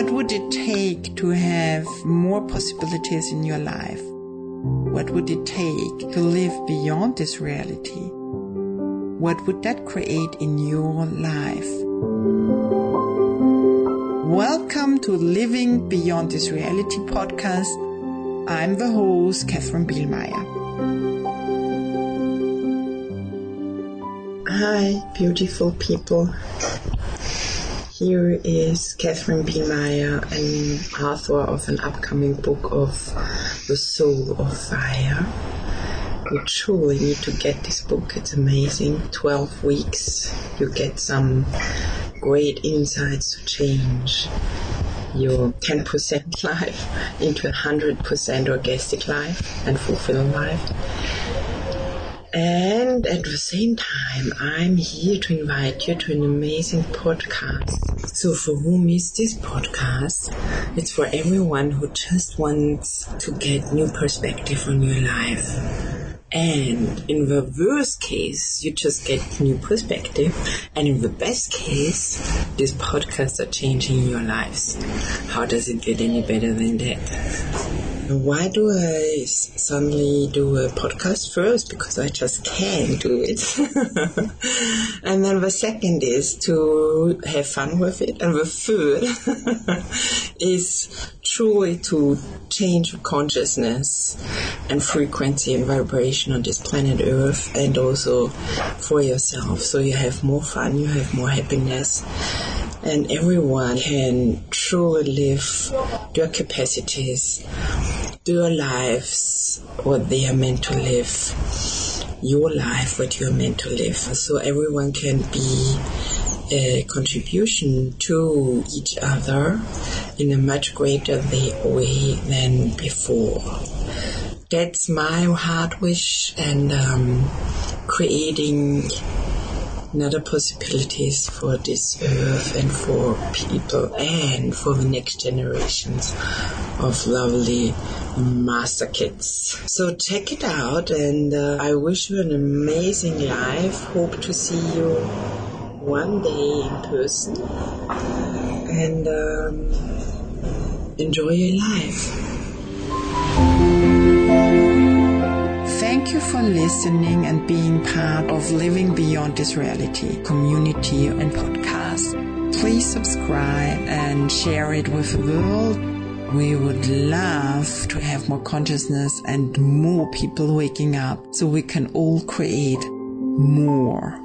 What would it take to have more possibilities in your life? What would it take to live beyond this reality? What would that create in your life? Welcome to Living Beyond This Reality podcast. I'm the host, Catherine Bielmeier. Hi, beautiful people. Here is Catherine B. Meyer, an author of an upcoming book of The Soul of Fire. You truly need to get this book. It's amazing. 12 weeks. You get some great insights to change your 10% life into a 100% orgastic life and fulfilling life. And at the same time, I'm here to invite you to an amazing podcast. So for whom is this podcast? It's for everyone who just wants to get new perspective on your life. And in the worst case, you just get new perspective. And in the best case, these podcasts are changing your lives. How does it get any better than that? Why do I suddenly do a podcast first? Because I just can do it. and then the second is to have fun with it. And the third is truly to change consciousness and frequency and vibration on this planet Earth and also for yourself. So you have more fun, you have more happiness and everyone can truly live their capacities, their lives, what they are meant to live, your life, what you are meant to live. So everyone can be a contribution to each other in a much greater way than before. That's my heart wish and um, creating another possibilities for this earth and for people and for the next generations of lovely master kids. So check it out and uh, I wish you an amazing life. Hope to see you one day in person and um, enjoy your life. Thank you for listening and being part of Living Beyond This Reality community and podcast. Please subscribe and share it with the world. We would love to have more consciousness and more people waking up so we can all create more